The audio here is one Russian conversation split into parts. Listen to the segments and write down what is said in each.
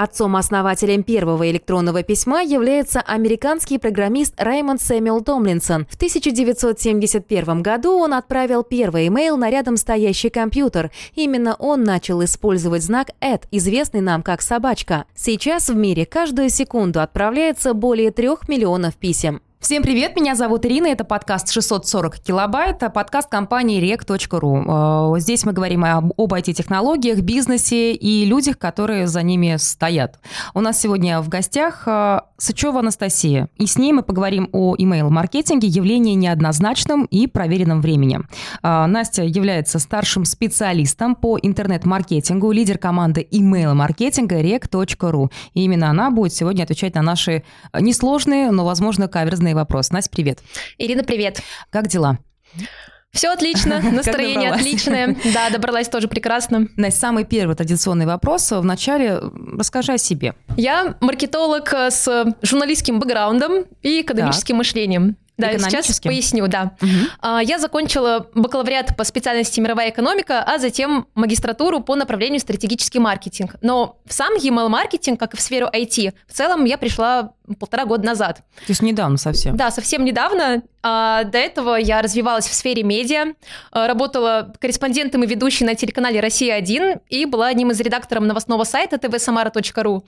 Отцом-основателем первого электронного письма является американский программист Раймонд Сэмюэл Томлинсон. В 1971 году он отправил первый имейл на рядом стоящий компьютер. Именно он начал использовать знак «at», известный нам как «собачка». Сейчас в мире каждую секунду отправляется более трех миллионов писем. Всем привет, меня зовут Ирина, это подкаст 640 килобайт, подкаст компании rec.ru. Э, здесь мы говорим об, об IT-технологиях, бизнесе и людях, которые за ними стоят. У нас сегодня в гостях э, Сычева Анастасия, и с ней мы поговорим о email-маркетинге, явлении неоднозначном и проверенном времени. Э, Настя является старшим специалистом по интернет-маркетингу, лидер команды email-маркетинга rec.ru. И именно она будет сегодня отвечать на наши несложные, но, возможно, каверзные важный вопрос. Настя, привет. Ирина, привет. Как дела? Все отлично, настроение отличное. Да, добралась тоже прекрасно. Настя, самый первый традиционный вопрос. Вначале расскажи о себе. Я маркетолог с журналистским бэкграундом и экономическим так. мышлением. Да, сейчас поясню, да. Угу. Я закончила бакалавриат по специальности мировая экономика, а затем магистратуру по направлению стратегический маркетинг. Но в сам email-маркетинг, как и в сферу IT, в целом я пришла полтора года назад. То есть недавно совсем? Да, совсем недавно. А, до этого я развивалась в сфере медиа, а, работала корреспондентом и ведущей на телеканале «Россия-1» и была одним из редакторов новостного сайта tvsamara.ru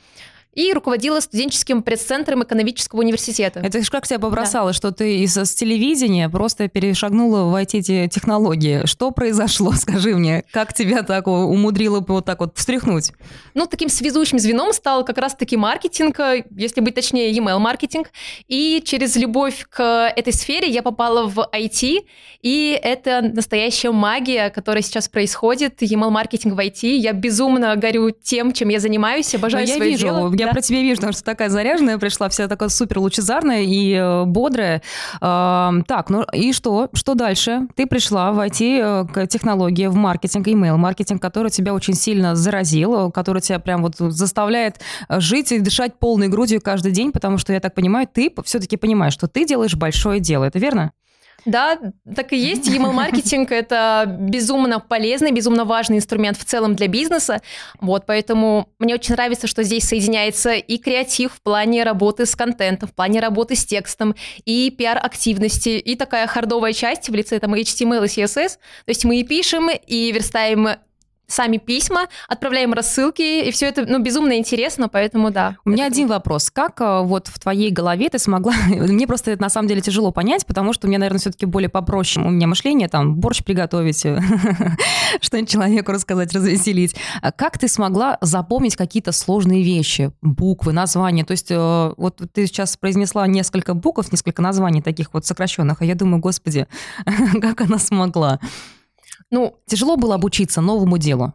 и руководила студенческим пресс-центром экономического университета. Это же как тебя побросало, да. что ты из с телевидения просто перешагнула в IT-технологии. Что произошло, скажи мне? Как тебя так умудрило вот так вот встряхнуть? Ну, таким связующим звеном стал как раз-таки маркетинг, если быть точнее, email-маркетинг. И через любовь к этой сфере я попала в IT, и это настоящая магия, которая сейчас происходит, email-маркетинг в IT. Я безумно горю тем, чем я занимаюсь, обожаю Но свое я вижу, дело я да. про тебя вижу, потому что такая заряженная пришла, вся такая супер лучезарная и э, бодрая. Э, так, ну и что? Что дальше? Ты пришла войти э, к технологии, в маркетинг, email-маркетинг, который тебя очень сильно заразил, который тебя прям вот заставляет э, жить и дышать полной грудью каждый день, потому что, я так понимаю, ты все-таки понимаешь, что ты делаешь большое дело. Это верно? Да, так и есть. Email-маркетинг – это безумно полезный, безумно важный инструмент в целом для бизнеса. Вот, поэтому мне очень нравится, что здесь соединяется и креатив в плане работы с контентом, в плане работы с текстом, и пиар-активности, и такая хардовая часть в лице там HTML и CSS. То есть мы и пишем, и верстаем сами письма, отправляем рассылки, и все это, ну, безумно интересно, поэтому да. У меня один вопрос. Как э, вот в твоей голове ты смогла... Мне просто это на самом деле тяжело понять, потому что у меня, наверное, все-таки более попроще. У меня мышление, там, борщ приготовить, что-нибудь человеку рассказать, развеселить. А как ты смогла запомнить какие-то сложные вещи, буквы, названия? То есть э, вот ты сейчас произнесла несколько букв, несколько названий таких вот сокращенных, а я думаю, господи, как она смогла? Ну, тяжело было обучиться новому делу?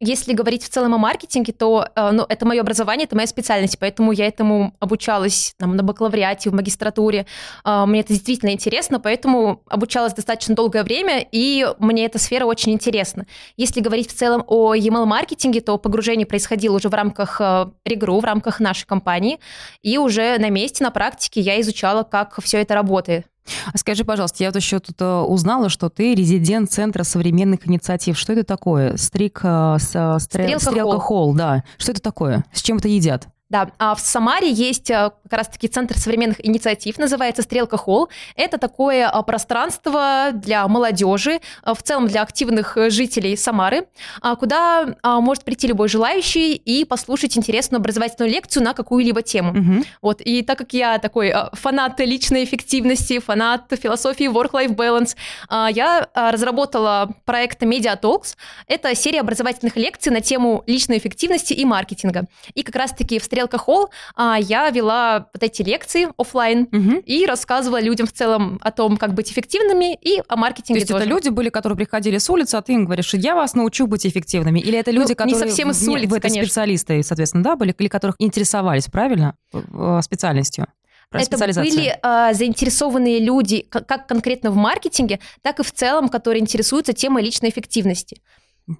Если говорить в целом о маркетинге, то э, ну, это мое образование, это моя специальность, поэтому я этому обучалась там, на бакалавриате, в магистратуре. Э, мне это действительно интересно, поэтому обучалась достаточно долгое время, и мне эта сфера очень интересна. Если говорить в целом о email-маркетинге, то погружение происходило уже в рамках э, Регру, в рамках нашей компании, и уже на месте, на практике я изучала, как все это работает. А скажи, пожалуйста, я вот еще тут э, узнала, что ты резидент Центра современных инициатив. Что это такое? Стрик, э, с, стрелка, стрелка холл, да. Что это такое? С чем это едят? Да, а в Самаре есть э, как раз-таки Центр современных инициатив, называется «Стрелка Холл». Это такое э, пространство для молодежи, э, в целом для активных жителей Самары, куда может прийти любой желающий и послушать интересную образовательную лекцию на какую-либо тему. Угу. Вот, и так как я такой фанат личной эффективности, фанат философии work-life balance, я разработала проект Media Talks. Это серия образовательных лекций на тему личной эффективности и маркетинга. И как раз-таки в Стрелка Холл, а, я вела вот эти лекции офлайн угу. и рассказывала людям в целом о том, как быть эффективными и о маркетинге То есть тоже. это люди были, которые приходили с улицы, а ты им говоришь, я вас научу быть эффективными? Или это люди, ну, которые не совсем с улицы, в это конечно. специалисты, соответственно, да, были, или которых интересовались, правильно, специальностью? это были э, заинтересованные люди, как конкретно в маркетинге, так и в целом, которые интересуются темой личной эффективности.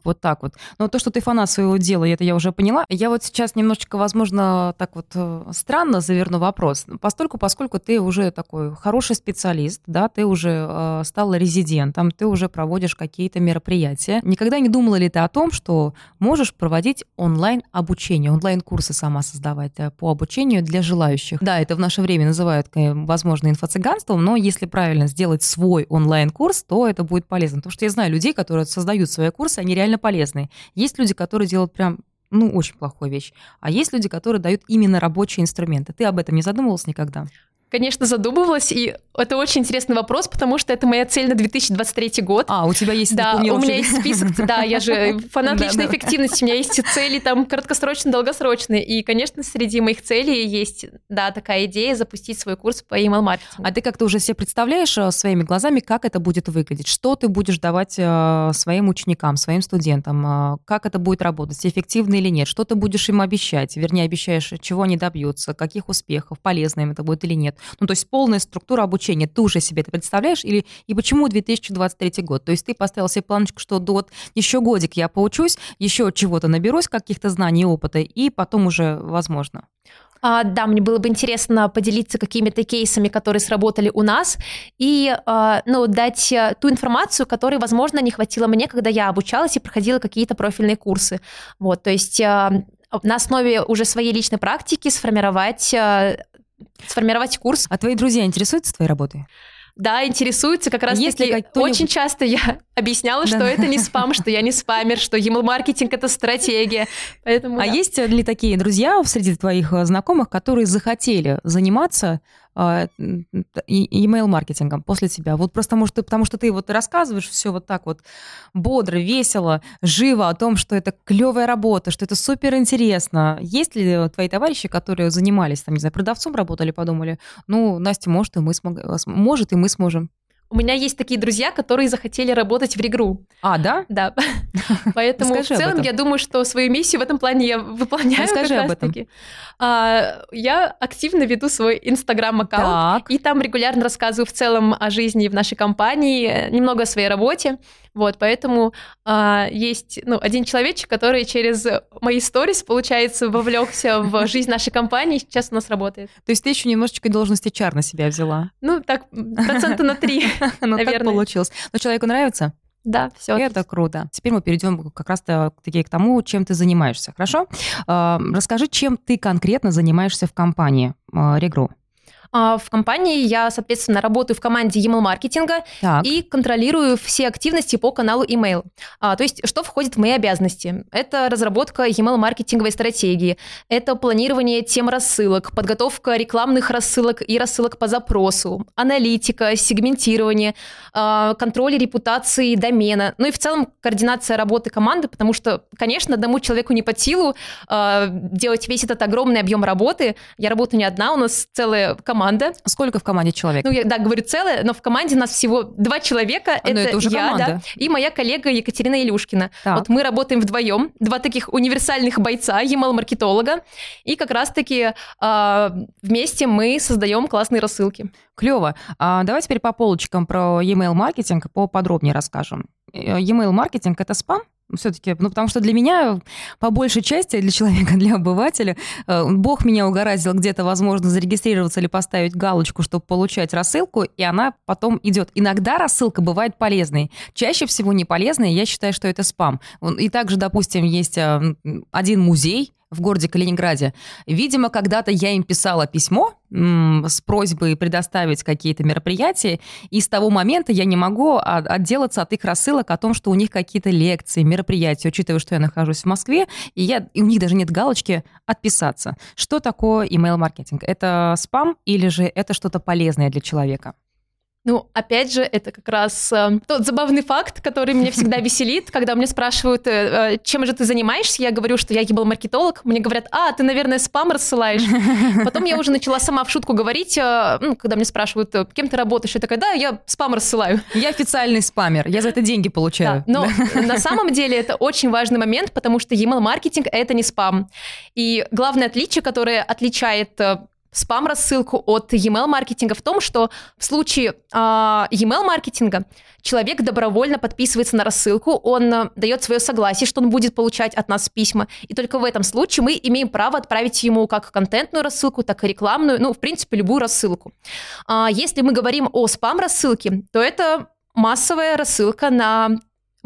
Вот так вот. Но то, что ты фанат своего дела, это я уже поняла. Я вот сейчас немножечко, возможно, так вот э, странно заверну вопрос. Постольку, поскольку ты уже такой хороший специалист, да, ты уже э, стал резидентом, ты уже проводишь какие-то мероприятия. Никогда не думала ли ты о том, что можешь проводить онлайн-обучение, онлайн-курсы сама создавать э, по обучению для желающих? Да, это в наше время называют, возможно, инфо-цыганством, но если правильно сделать свой онлайн-курс, то это будет полезно. Потому что я знаю людей, которые создают свои курсы, они реально полезные. Есть люди, которые делают прям ну, очень плохую вещь. А есть люди, которые дают именно рабочие инструменты. Ты об этом не задумывался никогда? Конечно, задумывалась, и это очень интересный вопрос, потому что это моя цель на 2023 год. А, у тебя есть Да, у меня есть список, да, я же фанат личной эффективности, у меня есть цели там краткосрочные, долгосрочные, и, конечно, среди моих целей есть, да, такая идея запустить свой курс по email маркетингу. А ты как-то уже себе представляешь э, своими глазами, как это будет выглядеть? Что ты будешь давать э, своим ученикам, своим студентам? Э, как это будет работать? Эффективно или нет? Что ты будешь им обещать? Вернее, обещаешь, чего они добьются, каких успехов, полезно им это будет или нет? Ну, то есть полная структура обучения. Ты уже себе это представляешь? Или и почему 2023 год? То есть ты поставил себе планочку, что вот еще годик я поучусь, еще чего-то наберусь, каких-то знаний и опыта, и потом уже возможно. А, да, мне было бы интересно поделиться какими-то кейсами, которые сработали у нас, и а, ну, дать э, ту информацию, которой, возможно, не хватило мне, когда я обучалась и проходила какие-то профильные курсы. Вот, то есть а, на основе уже своей личной практики сформировать э, сформировать курс. А твои друзья интересуются твоей работой? Да, интересуются как раз Если таки. Очень часто я объясняла, да. что это не спам, что я не спамер, что email маркетинг это стратегия. Поэтому, а да. есть ли такие друзья среди твоих э, знакомых, которые захотели заниматься email-маркетингом после тебя? Вот просто может, ты, потому что ты вот рассказываешь все вот так вот бодро, весело, живо о том, что это клевая работа, что это супер интересно. Есть ли твои товарищи, которые занимались, там, не знаю, продавцом работали, подумали, ну, Настя может, и мы смог... может, и мы сможем? У меня есть такие друзья, которые захотели работать в Регру. А, да? Да. Поэтому в целом я думаю, что свою миссию в этом плане я выполняю. Расскажи об этом. А, я активно веду свой инстаграм-аккаунт, и там регулярно рассказываю в целом о жизни в нашей компании, немного о своей работе. Вот, поэтому а, есть ну, один человечек, который через мои сторис, получается, вовлекся в жизнь нашей компании, сейчас у нас работает. То есть ты еще немножечко должности чар на себя взяла? Ну, так, процента на три, Ну, так получилось. Но человеку нравится? Да, все. Это круто. Теперь мы перейдем как раз-таки к тому, чем ты занимаешься. Хорошо? А, расскажи, чем ты конкретно занимаешься в компании а, Регру. А, в компании я, соответственно, работаю в команде email маркетинга и контролирую все активности по каналу email. А, то есть, что входит в мои обязанности? Это разработка email маркетинговой стратегии, это планирование тем рассылок, подготовка рекламных рассылок и рассылок по запросу, аналитика, сегментирование, а, контроль репутации домена, ну и в целом координация работы команды, потому что, конечно, одному человеку не под силу делать весь этот огромный объем работы. Я работаю не одна, у нас целая команда команда. Сколько в команде человек? Ну, я, да, говорю целое, но в команде нас всего два человека. А, это, это уже я, команда. да, и моя коллега Екатерина Илюшкина. Так. Вот мы работаем вдвоем, два таких универсальных бойца, email-маркетолога, и как раз-таки э, вместе мы создаем классные рассылки. Клево. А, давай теперь по полочкам про email-маркетинг поподробнее расскажем. Э, email-маркетинг – это спам? Все-таки, ну, потому что для меня, по большей части, для человека, для обывателя, э, Бог меня угораздил где-то, возможно, зарегистрироваться или поставить галочку, чтобы получать рассылку, и она потом идет. Иногда рассылка бывает полезной, чаще всего не полезной, я считаю, что это спам. И также, допустим, есть э, один музей, в городе Калининграде. Видимо, когда-то я им писала письмо с просьбой предоставить какие-то мероприятия, и с того момента я не могу отделаться от их рассылок о том, что у них какие-то лекции, мероприятия, учитывая, что я нахожусь в Москве, и, я, и у них даже нет галочки «отписаться». Что такое email-маркетинг? Это спам или же это что-то полезное для человека? Ну, опять же, это как раз э, тот забавный факт, который меня всегда веселит, когда меня спрашивают, э, э, чем же ты занимаешься, я говорю, что я ебал-маркетолог, мне говорят, а, ты, наверное, спам рассылаешь. Потом я уже начала сама в шутку говорить, э, ну, когда мне спрашивают, э, кем ты работаешь, я такая, да, я спам рассылаю. Я официальный спамер, я за это деньги получаю. Да, но на самом деле это очень важный момент, потому что email-маркетинг — это не спам. И главное отличие, которое отличает э, спам-рассылку от email-маркетинга в том, что в случае э, email-маркетинга человек добровольно подписывается на рассылку, он э, дает свое согласие, что он будет получать от нас письма, и только в этом случае мы имеем право отправить ему как контентную рассылку, так и рекламную, ну, в принципе, любую рассылку. А если мы говорим о спам-рассылке, то это массовая рассылка на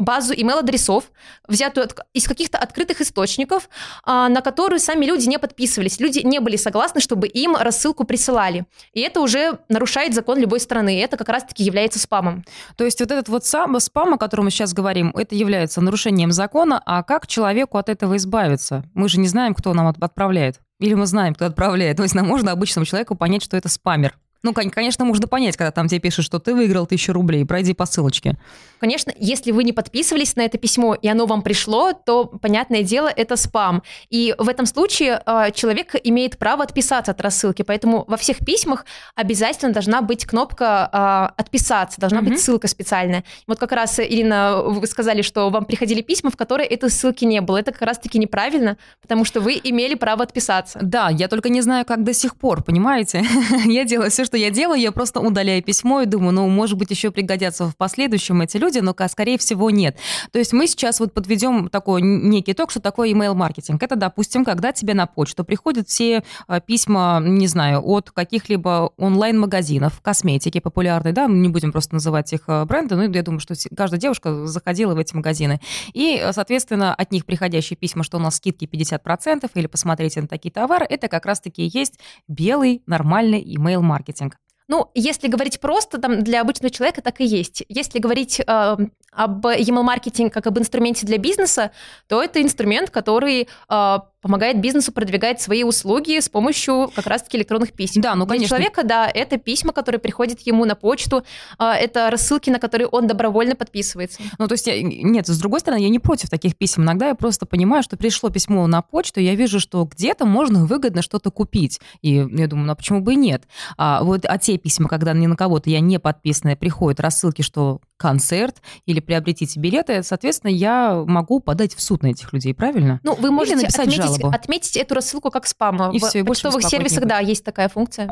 базу email-адресов, взятую из каких-то открытых источников, а, на которые сами люди не подписывались. Люди не были согласны, чтобы им рассылку присылали. И это уже нарушает закон любой страны. И это как раз-таки является спамом. То есть вот этот вот сам спам, о котором мы сейчас говорим, это является нарушением закона. А как человеку от этого избавиться? Мы же не знаем, кто нам отправляет. Или мы знаем, кто отправляет. То есть нам можно обычному человеку понять, что это спамер. Ну, конечно, можно понять, когда там тебе пишут, что ты выиграл тысячу рублей, пройди по ссылочке. Конечно, если вы не подписывались на это письмо, и оно вам пришло, то, понятное дело, это спам. И в этом случае э, человек имеет право отписаться от рассылки, поэтому во всех письмах обязательно должна быть кнопка э, «Отписаться», должна mm-hmm. быть ссылка специальная. Вот как раз, Ирина, вы сказали, что вам приходили письма, в которые этой ссылки не было. Это как раз-таки неправильно, потому что вы имели право отписаться. Да, я только не знаю, как до сих пор, понимаете? я делаю все, что я делаю, я просто удаляю письмо и думаю, ну, может быть, еще пригодятся в последующем эти люди, но, скорее всего, нет. То есть мы сейчас вот подведем такой некий итог, что такое email-маркетинг. Это, допустим, когда тебе на почту приходят все а, письма, не знаю, от каких-либо онлайн-магазинов, косметики популярной, да, мы не будем просто называть их а, бренды, но я думаю, что каждая девушка заходила в эти магазины. И, соответственно, от них приходящие письма, что у нас скидки 50% или посмотрите на такие товары, это как раз-таки есть белый нормальный email-маркетинг. Ну, если говорить просто, там для обычного человека так и есть. Если говорить э, об email-маркетинге как об инструменте для бизнеса, то это инструмент, который э, помогает бизнесу продвигать свои услуги с помощью как раз-таки электронных писем. Да, ну, конечно. Для человека, да, это письма, которые приходят ему на почту, а, это рассылки, на которые он добровольно подписывается. Ну, то есть, я, нет, с другой стороны, я не против таких писем. Иногда я просто понимаю, что пришло письмо на почту, я вижу, что где-то можно выгодно что-то купить. И я думаю, ну, а почему бы и нет? А вот а те письма, когда ни на кого-то я не подписанная, приходят рассылки, что концерт или приобретите билеты, соответственно, я могу подать в суд на этих людей, правильно? Ну, вы можете написать отметить, жалобу. отметить эту рассылку как спам. И в все, и почтовых сервисах, да, есть такая функция.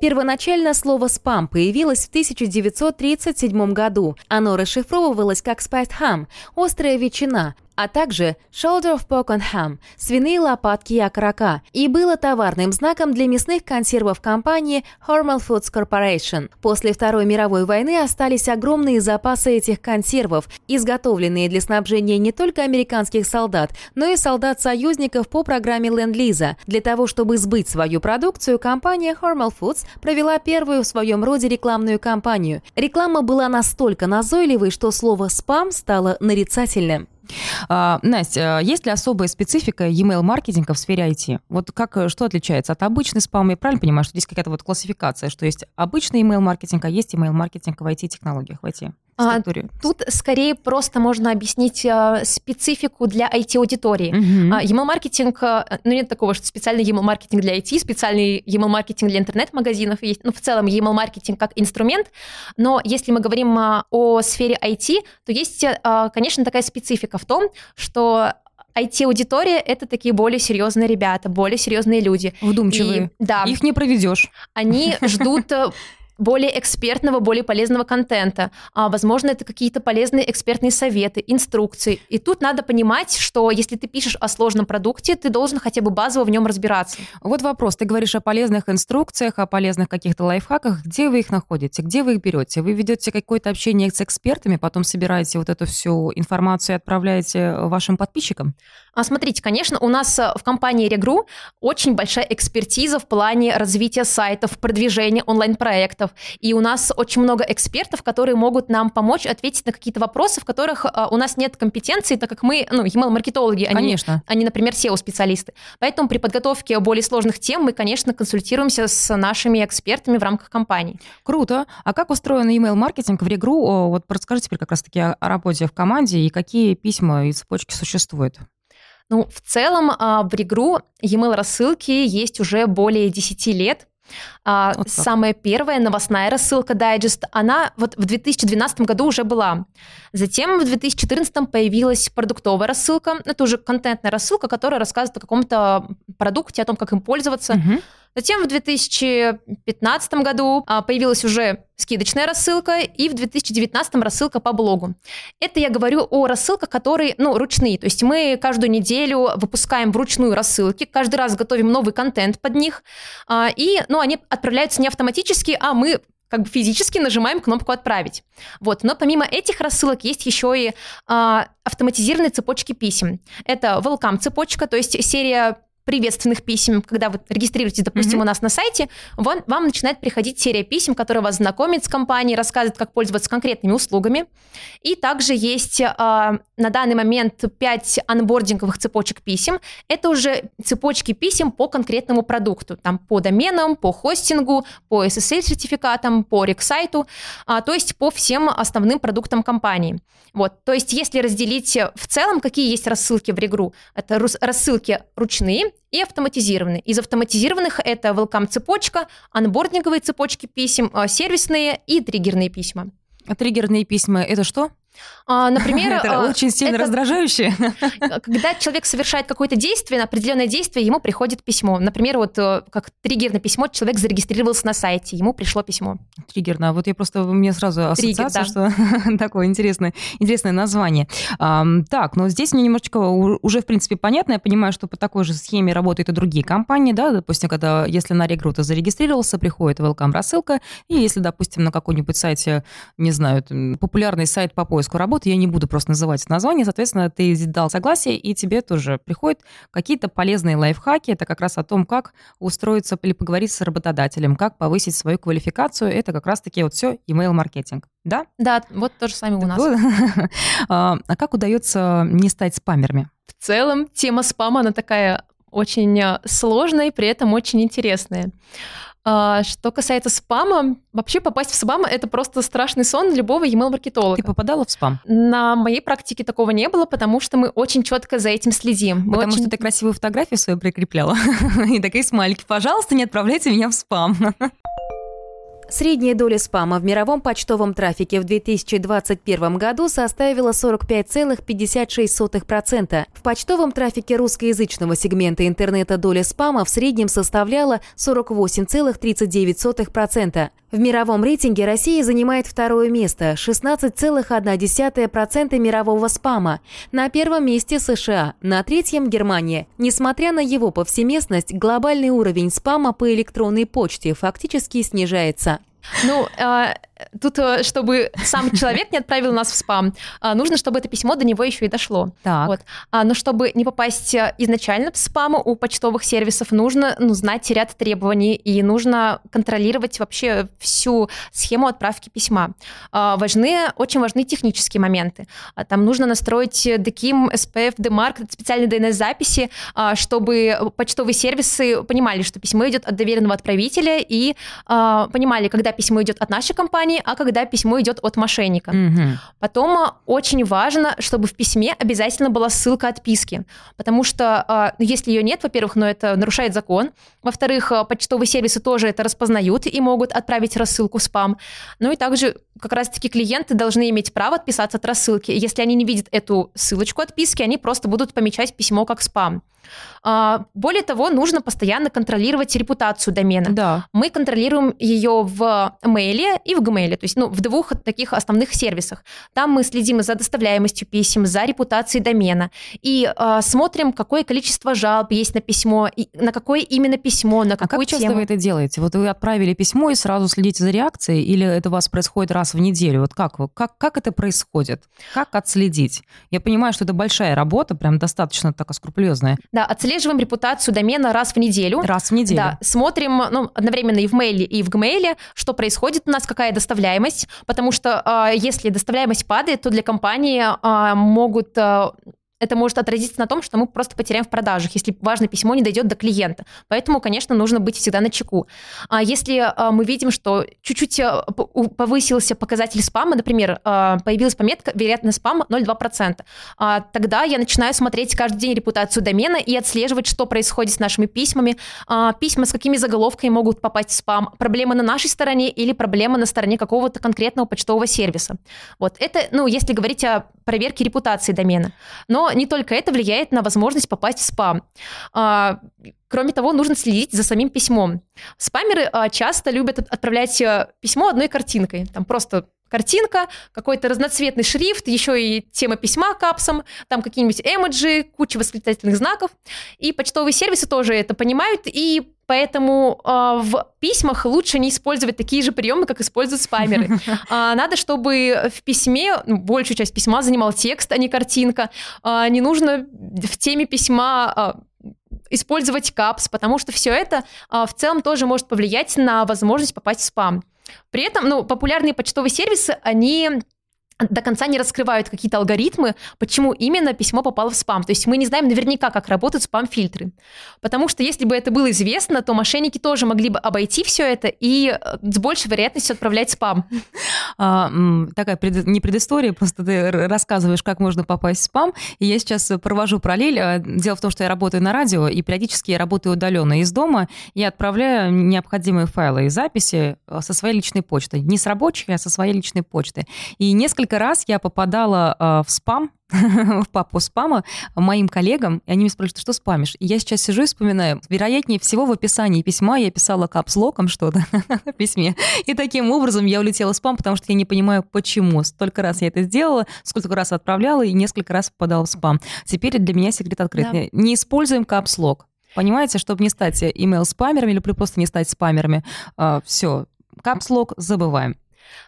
Первоначально слово «спам» появилось в 1937 году. Оно расшифровывалось как «spiced ham» – «острая ветчина», а также shoulder of pork and ham – свиные лопатки и окорока, и было товарным знаком для мясных консервов компании Hormel Foods Corporation. После Второй мировой войны остались огромные запасы этих консервов, изготовленные для снабжения не только американских солдат, но и солдат-союзников по программе Ленд-Лиза. Для того, чтобы сбыть свою продукцию, компания Hormel Foods провела первую в своем роде рекламную кампанию. Реклама была настолько назойливой, что слово «спам» стало нарицательным. А, Настя, а есть ли особая специфика e-mail маркетинга в сфере IT? Вот как, э, что отличается от обычной спама? Я правильно понимаю, что здесь какая-то вот классификация, что есть обычный email маркетинг, а есть email маркетинг в IT-технологиях, в IT? А, тут скорее просто можно объяснить а, специфику для IT-аудитории. Угу. А, email-маркетинг, а, ну нет такого, что специальный email-маркетинг для IT, специальный email-маркетинг для интернет-магазинов есть. Ну, в целом email-маркетинг как инструмент. Но если мы говорим а, о сфере IT, то есть, а, конечно, такая специфика в том, что IT-аудитория — это такие более серьезные ребята, более серьезные люди. Вдумчивые. И, да. Их не проведешь. Они ждут более экспертного, более полезного контента. А, возможно, это какие-то полезные экспертные советы, инструкции. И тут надо понимать, что если ты пишешь о сложном продукте, ты должен хотя бы базово в нем разбираться. Вот вопрос. Ты говоришь о полезных инструкциях, о полезных каких-то лайфхаках. Где вы их находите? Где вы их берете? Вы ведете какое-то общение с экспертами, потом собираете вот эту всю информацию и отправляете вашим подписчикам? А смотрите, конечно, у нас э, в компании Регру очень большая экспертиза в плане развития сайтов, продвижения онлайн-проектов. И у нас очень много экспертов, которые могут нам помочь ответить на какие-то вопросы, в которых э, у нас нет компетенции, так как мы, ну, email-маркетологи, они, они, например, SEO-специалисты. Поэтому при подготовке более сложных тем мы, конечно, консультируемся с нашими экспертами в рамках компании. Круто. А как устроен email-маркетинг в Регру? Вот расскажите теперь как раз-таки о работе в команде и какие письма и цепочки существуют. Ну, в целом а, в Регру e-mail рассылки есть уже более 10 лет. А, вот самая первая новостная рассылка Digest, она вот в 2012 году уже была. Затем в 2014 появилась продуктовая рассылка. Это уже контентная рассылка, которая рассказывает о каком-то продукте, о том, как им пользоваться. Угу. Затем в 2015 году а, появилась уже скидочная рассылка, и в 2019 рассылка по блогу. Это я говорю о рассылках, которые, ну, ручные. То есть мы каждую неделю выпускаем вручную рассылки, каждый раз готовим новый контент под них, а, и, ну, они отправляются не автоматически, а мы как бы физически нажимаем кнопку «Отправить». Вот. Но помимо этих рассылок есть еще и а, автоматизированные цепочки писем. Это welcome цепочка, то есть серия приветственных писем, когда вы регистрируетесь, допустим, mm-hmm. у нас на сайте, вам, вам начинает приходить серия писем, которая вас знакомит с компанией, рассказывает, как пользоваться конкретными услугами. И также есть э, на данный момент 5 анбординговых цепочек писем. Это уже цепочки писем по конкретному продукту, там по доменам, по хостингу, по SSL-сертификатам, по рексайту, э, то есть по всем основным продуктам компании. Вот, то есть если разделить в целом, какие есть рассылки в Регру, это рассылки ручные, и автоматизированные. Из автоматизированных это welcome цепочка, анбординговые цепочки писем, а, сервисные и триггерные письма. А триггерные письма это что? А, например, это а, очень сильно это, раздражающе. Когда человек совершает какое-то действие, на определенное действие, ему приходит письмо. Например, вот э, как триггерное письмо, человек зарегистрировался на сайте, ему пришло письмо. Триггерно. Вот я просто, меня сразу ассоциация, Триггер, да. что такое интересное, интересное название. Так, но здесь мне немножечко уже, в принципе, понятно. Я понимаю, что по такой же схеме работают и другие компании, да, допустим, когда, если на Регру ты зарегистрировался, приходит welcome рассылка, и если, допустим, на какой-нибудь сайте, не знаю, популярный сайт по поиску работы, я не буду просто называть название, соответственно, ты дал согласие, и тебе тоже приходят какие-то полезные лайфхаки. Это как раз о том, как устроиться или поговорить с работодателем, как повысить свою квалификацию. Это как раз-таки вот все email-маркетинг. Да? Да, вот то же самое у нас. А, а как удается не стать спамерами? В целом, тема спама, она такая очень э, сложная и при этом очень интересная. А, что касается спама, вообще попасть в спам — это просто страшный сон любого email-маркетолога. Ты попадала в спам? На моей практике такого не было, потому что мы очень четко за этим следим. Мы потому очень... что ты красивую фотографию свою прикрепляла. И такая смайлики, пожалуйста, не отправляйте меня в спам. Средняя доля спама в мировом почтовом трафике в 2021 году составила 45,56%. В почтовом трафике русскоязычного сегмента интернета доля спама в среднем составляла 48,39%. В мировом рейтинге Россия занимает второе место – 16,1% мирового спама. На первом месте США, на третьем – Германия. Несмотря на его повсеместность, глобальный уровень спама по электронной почте фактически снижается. Ну, э, тут, э, чтобы сам человек не отправил нас в спам, э, нужно, чтобы это письмо до него еще и дошло. Так. Вот. А, но чтобы не попасть э, изначально в спам у почтовых сервисов, нужно ну, знать ряд требований и нужно контролировать вообще всю схему отправки письма. А, важны, очень важны технические моменты. А, там нужно настроить DKIM, SPF, DMARC, специальные DNS-записи, а, чтобы почтовые сервисы понимали, что письмо идет от доверенного отправителя и а, понимали, когда письмо идет от нашей компании, а когда письмо идет от мошенника. Угу. Потом а, очень важно, чтобы в письме обязательно была ссылка отписки, потому что а, ну, если ее нет, во-первых, но ну, это нарушает закон, во-вторых, а, почтовые сервисы тоже это распознают и могут отправить рассылку в спам. Ну и также как раз-таки клиенты должны иметь право отписаться от рассылки. Если они не видят эту ссылочку отписки, они просто будут помечать письмо как спам. А, более того, нужно постоянно контролировать репутацию домена. Да. Мы контролируем ее в мейле и в Gmail, то есть ну, в двух таких основных сервисах. Там мы следим за доставляемостью писем, за репутацией домена и э, смотрим, какое количество жалоб есть на письмо, и на какое именно письмо, на какую а как тему. часто вы это делаете? Вот вы отправили письмо и сразу следите за реакцией, или это у вас происходит раз в неделю? Вот как, как, как это происходит? Как отследить? Я понимаю, что это большая работа, прям достаточно такая скрупулезная. Да, отслеживаем репутацию домена раз в неделю. Раз в неделю. Да, смотрим ну, одновременно и в мейле, и в Gmail, что происходит у нас, какая доставляемость, потому что э, если доставляемость падает, то для компании э, могут э, это может отразиться на том, что мы просто потеряем в продажах, если важное письмо не дойдет до клиента. Поэтому, конечно, нужно быть всегда на чеку. А если а, мы видим, что чуть-чуть а, повысился показатель спама, например, а, появилась пометка «вероятность спама 0,2%», а, тогда я начинаю смотреть каждый день репутацию домена и отслеживать, что происходит с нашими письмами, письма с какими заголовками могут попасть в спам, проблемы на нашей стороне или проблемы на стороне какого-то конкретного почтового сервиса. Вот это, ну, если говорить о проверке репутации домена. Но не только это влияет на возможность попасть в спам. Кроме того, нужно следить за самим письмом. Спамеры а, часто любят отправлять э, письмо одной картинкой. Там просто картинка, какой-то разноцветный шрифт, еще и тема письма капсом, там какие-нибудь эмоджи, куча восклицательных знаков. И почтовые сервисы тоже это понимают, и поэтому э, в письмах лучше не использовать такие же приемы, как используют спамеры. А, надо, чтобы в письме, ну, большую часть письма занимал текст, а не картинка. А, не нужно в теме письма использовать капс, потому что все это а, в целом тоже может повлиять на возможность попасть в спам. При этом, ну, популярные почтовые сервисы, они до конца не раскрывают какие-то алгоритмы, почему именно письмо попало в спам. То есть мы не знаем наверняка, как работают спам-фильтры. Потому что если бы это было известно, то мошенники тоже могли бы обойти все это и э, с большей вероятностью отправлять спам. А, такая пред, не предыстория, просто ты рассказываешь, как можно попасть в спам. И я сейчас провожу параллель. А, дело в том, что я работаю на радио, и периодически я работаю удаленно из дома. Я отправляю необходимые файлы и записи э, со своей личной почты. Не с рабочей, а со своей личной почты. И несколько несколько раз я попадала э, в спам, в папу спама моим коллегам, и они меня спрашивают, что спамишь? И я сейчас сижу и вспоминаю. Вероятнее всего в описании письма я писала капслоком что-то в письме. И таким образом я улетела в спам, потому что я не понимаю, почему. Столько раз я это сделала, сколько раз отправляла и несколько раз попадала в спам. Теперь для меня секрет открыт. Да. Не используем капслок. Понимаете, чтобы не стать email-спамерами или просто не стать спамерами. А, все, капслок забываем.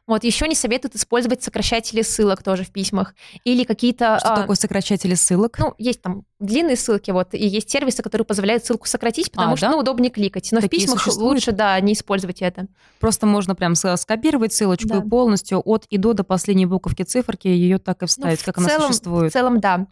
Вот, еще не советуют использовать сокращатели ссылок тоже в письмах. Или какие-то... Что а, такое сокращатели ссылок? Ну, есть там длинные ссылки, вот, и есть сервисы, которые позволяют ссылку сократить, потому а, что, да? ну, удобнее кликать. Но Такие в письмах существуют? лучше, да, не использовать это. Просто можно прям скопировать ссылочку да. и полностью от и до до последней буковки циферки ее так и вставить, ну, как целом, она существует. В целом, да.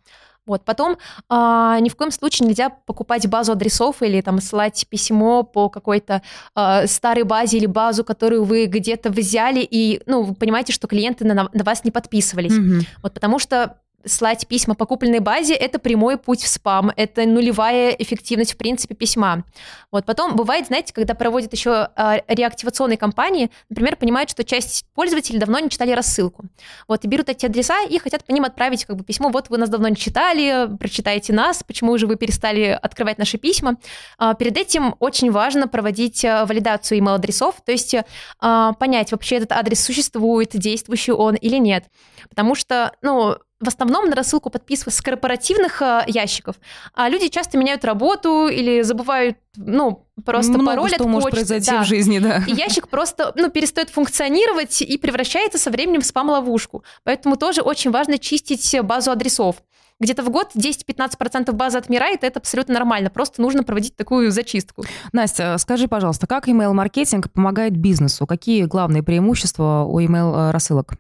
Вот. Потом э, ни в коем случае нельзя покупать базу адресов или там ссылать письмо по какой-то э, старой базе или базу, которую вы где-то взяли, и ну, вы понимаете, что клиенты на, на вас не подписывались. Mm-hmm. Вот потому что слать письма по купленной базе – это прямой путь в спам, это нулевая эффективность, в принципе, письма. Вот потом бывает, знаете, когда проводят еще э, реактивационные кампании, например, понимают, что часть пользователей давно не читали рассылку. Вот, и берут эти адреса и хотят по ним отправить как бы письмо, вот вы нас давно не читали, прочитайте нас, почему же вы перестали открывать наши письма. Э, перед этим очень важно проводить э, валидацию email-адресов, то есть понять, вообще этот адрес существует, действующий он или нет. Потому что, ну, в основном на рассылку подписываются с корпоративных э, ящиков, а люди часто меняют работу или забывают, ну, просто Много пароль что от может почты. произойти да. в жизни, да. И ящик просто, ну, перестает функционировать и превращается со временем в спам-ловушку. Поэтому тоже очень важно чистить базу адресов. Где-то в год 10-15% базы отмирает, это абсолютно нормально. Просто нужно проводить такую зачистку. Настя, скажи, пожалуйста, как email-маркетинг помогает бизнесу? Какие главные преимущества у email-рассылок?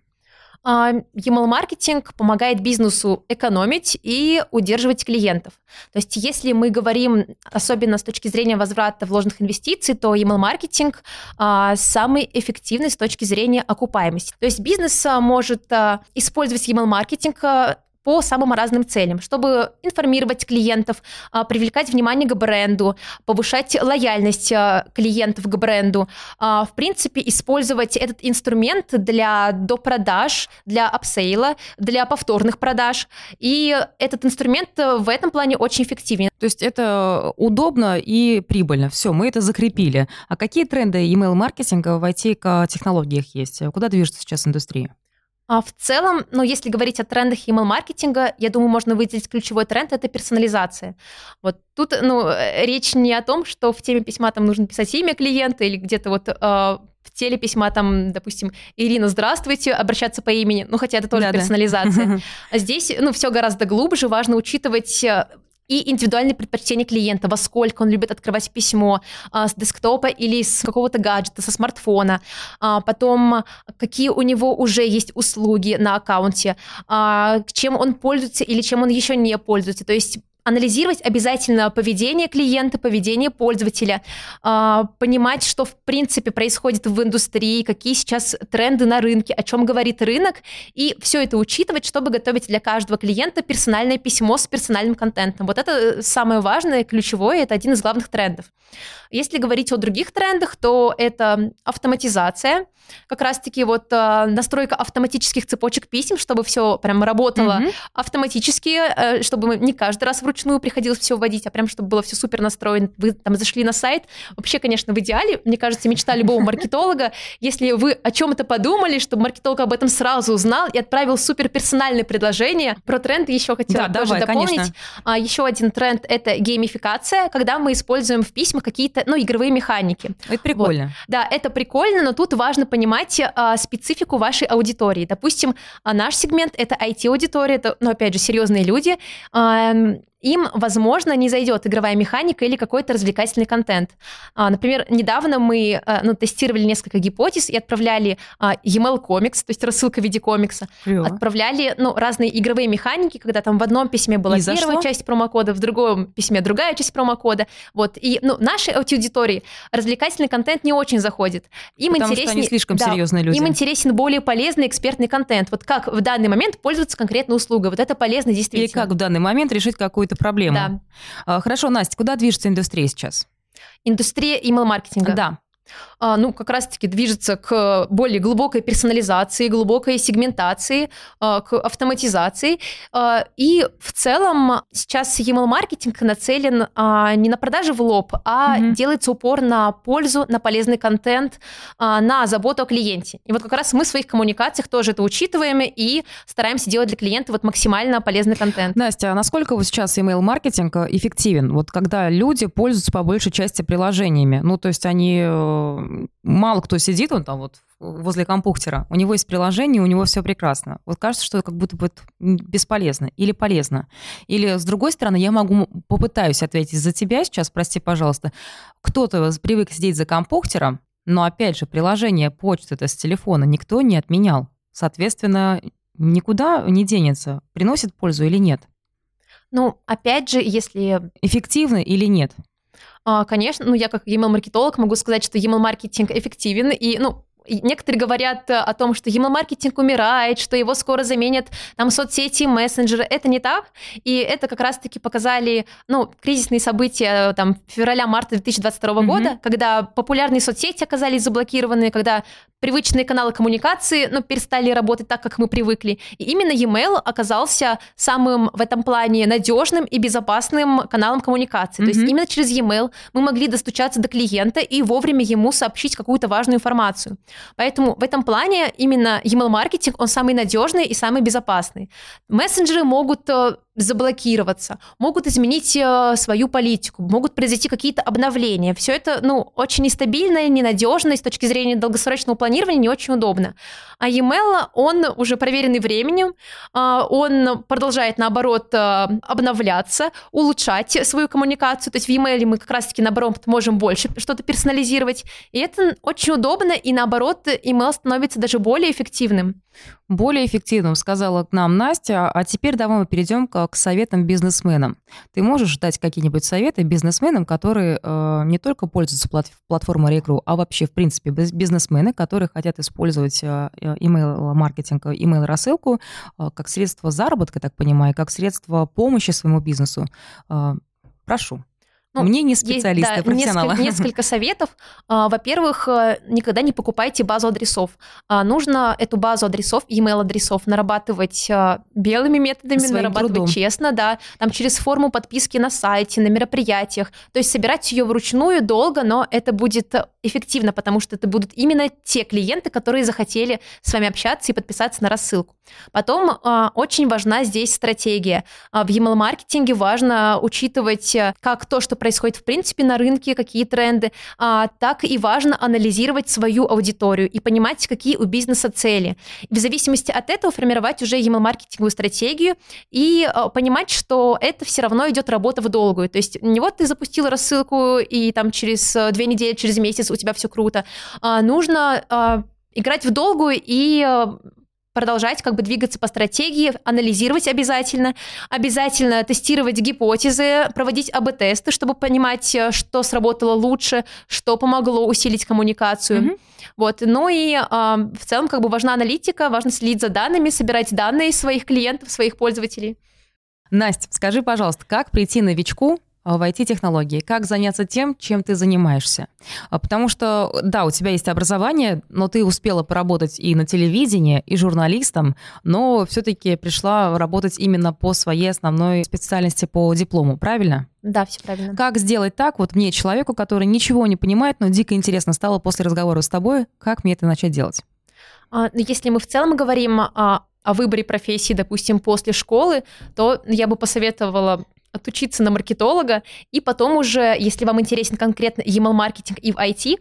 Email-маркетинг помогает бизнесу экономить и удерживать клиентов. То есть если мы говорим, особенно с точки зрения возврата вложенных инвестиций, то email-маркетинг а, самый эффективный с точки зрения окупаемости. То есть бизнес а, может а, использовать email-маркетинг по самым разным целям, чтобы информировать клиентов, а, привлекать внимание к бренду, повышать лояльность а, клиентов к бренду, а, в принципе, использовать этот инструмент для допродаж, для upsell а, для повторных продаж. И этот инструмент в этом плане очень эффективен. То есть это удобно и прибыльно. Все, мы это закрепили. А какие тренды email-маркетинга в IT-технологиях есть? Куда движется сейчас индустрия? А в целом, ну, если говорить о трендах email-маркетинга, я думаю, можно выделить ключевой тренд – это персонализация. Вот тут, ну, э, речь не о том, что в теме письма там нужно писать имя клиента или где-то вот э, в теле письма там, допустим, Ирина, здравствуйте, обращаться по имени, ну, хотя это тоже да, персонализация. Да. Здесь, ну, все гораздо глубже, важно учитывать э, и индивидуальные предпочтения клиента, во сколько он любит открывать письмо а, с десктопа или с какого-то гаджета, со смартфона, а, потом какие у него уже есть услуги на аккаунте, а, чем он пользуется или чем он еще не пользуется. То есть анализировать обязательно поведение клиента, поведение пользователя, а, понимать, что в принципе происходит в индустрии, какие сейчас тренды на рынке, о чем говорит рынок, и все это учитывать, чтобы готовить для каждого клиента персональное письмо с персональным контентом. Вот это э, самое важное, ключевое, это один из главных трендов. Если говорить о других трендах, то это автоматизация, как раз-таки вот э, настройка автоматических цепочек писем, чтобы все прям работало mm-hmm. автоматически, э, чтобы мы не каждый раз вручную вручную приходилось все вводить, а прям чтобы было все супер настроено. Вы там зашли на сайт. Вообще, конечно, в идеале, мне кажется, мечта любого маркетолога, если вы о чем-то подумали, чтобы маркетолог об этом сразу узнал и отправил супер персональное предложение. Про тренды еще хотела да, тоже давай, дополнить. А, еще один тренд — это геймификация, когда мы используем в письмах какие-то, ну, игровые механики. Это прикольно. Вот. Да, это прикольно, но тут важно понимать а, специфику вашей аудитории. Допустим, а, наш сегмент — это IT-аудитория, это, ну, опять же, серьезные люди, им, возможно, не зайдет игровая механика или какой-то развлекательный контент. А, например, недавно мы а, ну, тестировали несколько гипотез и отправляли а, email комикс, то есть рассылка в виде комикса. Клево. Отправляли ну, разные игровые механики, когда там в одном письме была и первая часть промокода, в другом письме другая часть промокода. Вот. И ну, нашей аудитории развлекательный контент не очень заходит. Им Потому интереснее, что они слишком да, серьезные люди. Им интересен более полезный экспертный контент. Вот как в данный момент пользоваться конкретной услугой. Вот это полезно действительно. Или как в данный момент решить какую-то какую-то проблему. Да. А, хорошо, Настя, куда движется индустрия сейчас? Индустрия email-маркетинга. Да. А, ну, как раз-таки движется к более глубокой персонализации, глубокой сегментации, а, к автоматизации. А, и в целом сейчас email-маркетинг нацелен не на продажи в лоб, а угу. делается упор на пользу, на полезный контент, на заботу о клиенте. И вот как раз мы в своих коммуникациях тоже это учитываем и стараемся делать для клиента вот максимально полезный контент. Настя, а насколько вот сейчас email-маркетинг эффективен? Вот когда люди пользуются по большей части приложениями, ну, то есть они э, мало кто сидит, он там вот возле компьютера, у него есть приложение, у него все прекрасно. Вот кажется, что как будто бы бесполезно или полезно. Или, с другой стороны, я могу, попытаюсь ответить за тебя сейчас, прости, пожалуйста. Кто-то привык сидеть за компьютером, но, опять же, приложение почты это с телефона никто не отменял. Соответственно, никуда не денется, приносит пользу или нет. Ну, опять же, если... Эффективно или нет? А, конечно, ну я как email-маркетолог могу сказать, что email-маркетинг эффективен, и, ну, Некоторые говорят э, о том, что email-маркетинг умирает, что его скоро заменят там соцсети, мессенджеры. Это не так. И это как раз-таки показали ну, кризисные события там, февраля-марта 2022 mm-hmm. года, когда популярные соцсети оказались заблокированы, когда привычные каналы коммуникации ну, перестали работать так, как мы привыкли. И именно e-mail оказался самым в этом плане надежным и безопасным каналом коммуникации. Mm-hmm. То есть именно через e-mail мы могли достучаться до клиента и вовремя ему сообщить какую-то важную информацию. Поэтому в этом плане именно email-маркетинг, он самый надежный и самый безопасный. Мессенджеры могут э, заблокироваться, могут изменить э, свою политику, могут произойти какие-то обновления. Все это, ну, очень нестабильно, ненадежно, и с точки зрения долгосрочного планирования не очень удобно. А e-mail, он уже проверенный временем, э, он продолжает, наоборот, э, обновляться, улучшать свою коммуникацию. То есть в e-mail мы как раз-таки, наоборот, можем больше что-то персонализировать. И это очень удобно, и наоборот, email становится даже более эффективным. Более эффективным, сказала к нам Настя. А теперь давай мы перейдем к, к советам бизнесменам. Ты можешь дать какие-нибудь советы бизнесменам, которые э, не только пользуются плат платформой Рекру, а вообще, в принципе, бизнесмены, которые хотят использовать э, email-маркетинг, email-рассылку э, как средство заработка, так понимаю, как средство помощи своему бизнесу. Э, прошу. Ну, Мне не специалисты, есть, да, профессионалы. Несколько, несколько советов. А, во-первых, э, никогда не покупайте базу адресов. А, нужно эту базу адресов, email адресов нарабатывать а, белыми методами, Своим нарабатывать трудом. честно, да, там через форму подписки на сайте, на мероприятиях. То есть собирать ее вручную долго, но это будет эффективно, потому что это будут именно те клиенты, которые захотели с вами общаться и подписаться на рассылку. Потом очень важна здесь стратегия. В email-маркетинге важно учитывать как то, что происходит в принципе на рынке, какие тренды, а, так и важно анализировать свою аудиторию и понимать, какие у бизнеса цели. В зависимости от этого формировать уже email-маркетинговую стратегию и а, понимать, что это все равно идет работа в долгую. То есть не вот ты запустил рассылку, и там через а, две недели, через месяц у тебя все круто. А, нужно а, играть в долгую и а, продолжать как бы двигаться по стратегии, анализировать обязательно, обязательно тестировать гипотезы, проводить АБ-тесты, чтобы понимать, э, что сработало лучше, что помогло усилить коммуникацию. Mm-hmm. Вот. Ну и э, в целом как бы важна аналитика, важно следить за данными, собирать данные своих клиентов, своих пользователей. Настя, скажи, пожалуйста, как прийти новичку в IT-технологии, как заняться тем, чем ты занимаешься. А, потому что, да, у тебя есть образование, но ты успела поработать и на телевидении, и журналистом, но все-таки пришла работать именно по своей основной специальности по диплому, правильно? Да, все правильно. Как сделать так, вот мне, человеку, который ничего не понимает, но дико интересно стало после разговора с тобой, как мне это начать делать? А, ну, если мы в целом говорим о выборе профессии, допустим, после школы, то я бы посоветовала отучиться на маркетолога, и потом уже, если вам интересен конкретно email-маркетинг и в IT,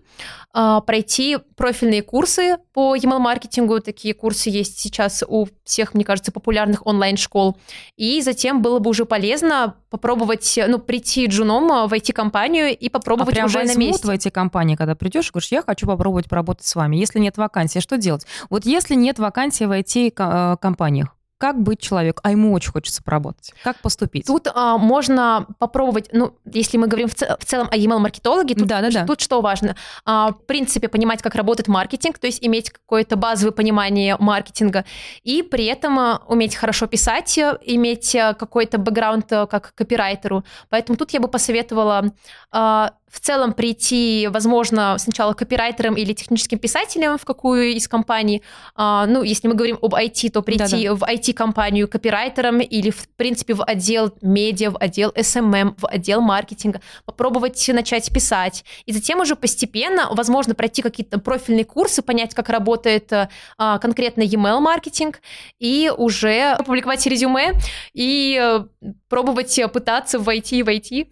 а, пройти профильные курсы по email-маркетингу. Такие курсы есть сейчас у всех, мне кажется, популярных онлайн-школ. И затем было бы уже полезно попробовать, ну, прийти джуном в IT-компанию и попробовать а уже на месте. в IT-компании, когда придешь, говоришь, я хочу попробовать поработать с вами. Если нет вакансии, что делать? Вот если нет вакансии в IT-компаниях, как быть человек, а ему очень хочется поработать? Как поступить? Тут а, можно попробовать, ну, если мы говорим в, цел, в целом о email-маркетологе, тут, да, да, да. тут что важно? А, в принципе, понимать, как работает маркетинг, то есть иметь какое-то базовое понимание маркетинга, и при этом а, уметь хорошо писать, иметь а, какой-то бэкграунд а, как копирайтеру. Поэтому тут я бы посоветовала а, в целом прийти, возможно, сначала копирайтером или техническим писателем в какую из компаний. А, ну, если мы говорим об IT, то прийти Да-да. в IT-компанию копирайтером или, в принципе, в отдел медиа, в отдел SMM, в отдел маркетинга, попробовать начать писать. И затем уже постепенно, возможно, пройти какие-то профильные курсы, понять, как работает а, конкретно email-маркетинг, и уже опубликовать резюме и э, пробовать пытаться войти в IT.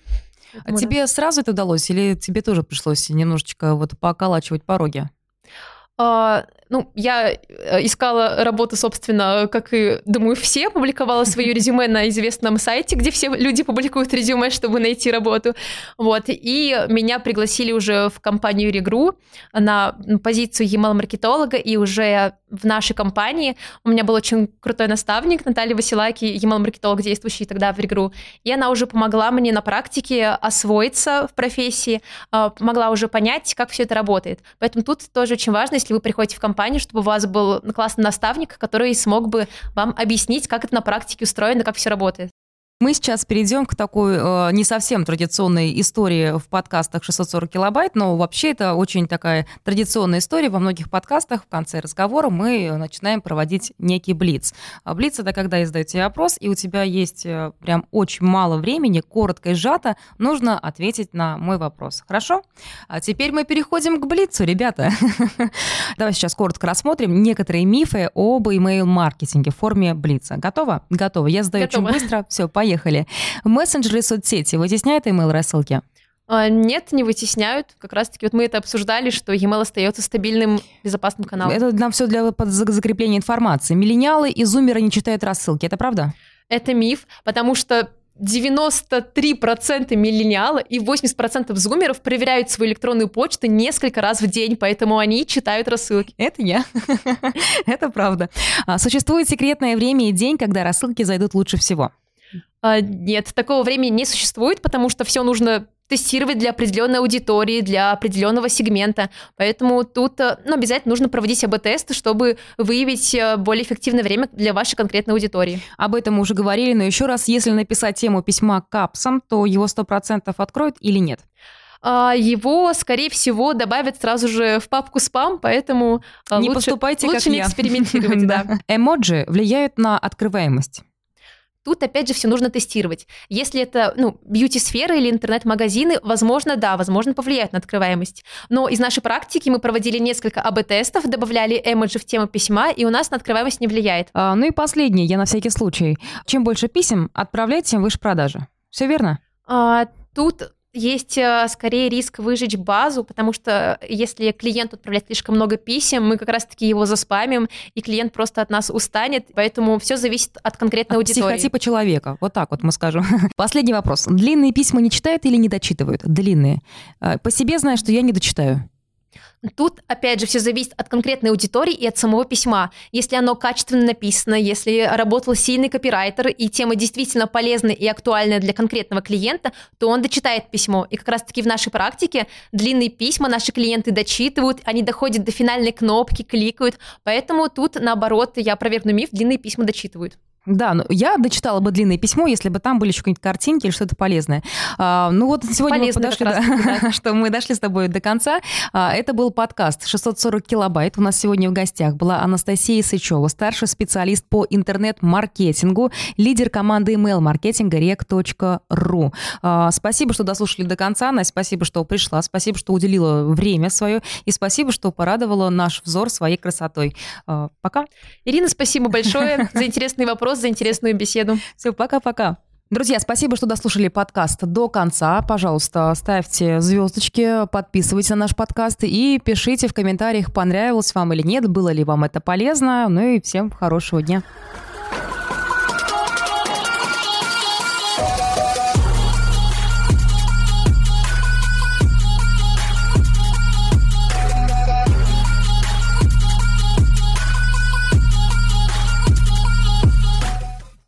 А тебе сразу это удалось или тебе тоже пришлось немножечко вот поколачивать пороги? А, ну, я э, искала работу, собственно, как и, думаю, все, публиковала свое резюме на известном сайте, где все люди публикуют резюме, чтобы найти работу. Вот, и меня пригласили уже в компанию Регру на позицию email-маркетолога, и уже в нашей компании у меня был очень крутой наставник Наталья Василаки, email-маркетолог, действующий тогда в Регру, и она уже помогла мне на практике освоиться в профессии, а, помогла уже понять, как все это работает. Поэтому тут тоже очень важно, если вы приходите в компанию, компании, чтобы у вас был классный наставник, который смог бы вам объяснить, как это на практике устроено, как все работает. Мы сейчас перейдем к такой э, не совсем традиционной истории в подкастах 640 килобайт, но вообще это очень такая традиционная история. Во многих подкастах в конце разговора мы начинаем проводить некий блиц. А блиц — это когда я задаю тебе вопрос, и у тебя есть э, прям очень мало времени, коротко и сжато, нужно ответить на мой вопрос. Хорошо? А теперь мы переходим к блицу, ребята. Давай сейчас коротко рассмотрим некоторые мифы об email-маркетинге в форме блица. Готово? Готово. Я задаю очень быстро. Все, поехали. Поехали. Мессенджеры соцсети вытесняют email рассылки? А, нет, не вытесняют. Как раз-таки вот мы это обсуждали, что e-mail остается стабильным, безопасным каналом. Это нам все для закрепления информации. Миллениалы и зумеры не читают рассылки. Это правда? Это миф, потому что 93% миллениала и 80% зумеров проверяют свою электронную почту несколько раз в день, поэтому они читают рассылки. Это я. Это правда. А, существует секретное время и день, когда рассылки зайдут лучше всего. А, нет, такого времени не существует, потому что все нужно тестировать для определенной аудитории, для определенного сегмента. Поэтому тут э, ну, обязательно нужно проводить АБ-тесты, чтобы выявить э, более эффективное время для вашей конкретной аудитории. Об этом мы уже говорили, но еще раз, если написать тему письма капсом, то его 100% откроют или нет? А, его, скорее всего, добавят сразу же в папку спам, поэтому э, не лучше, поступайте лучше как не я. экспериментировать. да. Эмоджи влияют на открываемость. Тут, опять же, все нужно тестировать. Если это, ну, бьюти-сфера или интернет-магазины, возможно, да, возможно, повлияют на открываемость. Но из нашей практики мы проводили несколько АБ-тестов, добавляли эмоджи в тему письма, и у нас на открываемость не влияет. А, ну и последнее, я на всякий случай. Чем больше писем отправлять, тем выше продажи. Все верно? А, тут есть э, скорее риск выжечь базу, потому что если клиенту отправлять слишком много писем, мы как раз-таки его заспамим, и клиент просто от нас устанет. Поэтому все зависит от конкретной от аудитории. Психотипа человека. Вот так вот мы скажем. Последний вопрос. Длинные письма не читают или не дочитывают? Длинные. Э, по себе знаю, что я не дочитаю. Тут, опять же, все зависит от конкретной аудитории и от самого письма. Если оно качественно написано, если работал сильный копирайтер, и тема действительно полезна и актуальна для конкретного клиента, то он дочитает письмо. И как раз-таки в нашей практике длинные письма наши клиенты дочитывают, они доходят до финальной кнопки, кликают. Поэтому тут, наоборот, я опровергну миф, длинные письма дочитывают. Да, ну, я дочитала бы длинное письмо, если бы там были еще какие-нибудь картинки или что-то полезное. А, ну вот сегодня Полезно мы подошли, да, да. что мы дошли с тобой до конца. А, это был подкаст 640 килобайт. У нас сегодня в гостях была Анастасия Сычева, старший специалист по интернет-маркетингу, лидер команды email-маркетинга rec.ru. А, спасибо, что дослушали до конца, Настя, спасибо, что пришла, спасибо, что уделила время свое, и спасибо, что порадовала наш взор своей красотой. А, пока. Ирина, спасибо большое за интересный вопрос, за интересную беседу. Все, пока-пока. Друзья, спасибо, что дослушали подкаст до конца. Пожалуйста, ставьте звездочки, подписывайтесь на наш подкаст и пишите в комментариях, понравилось вам или нет, было ли вам это полезно. Ну и всем хорошего дня.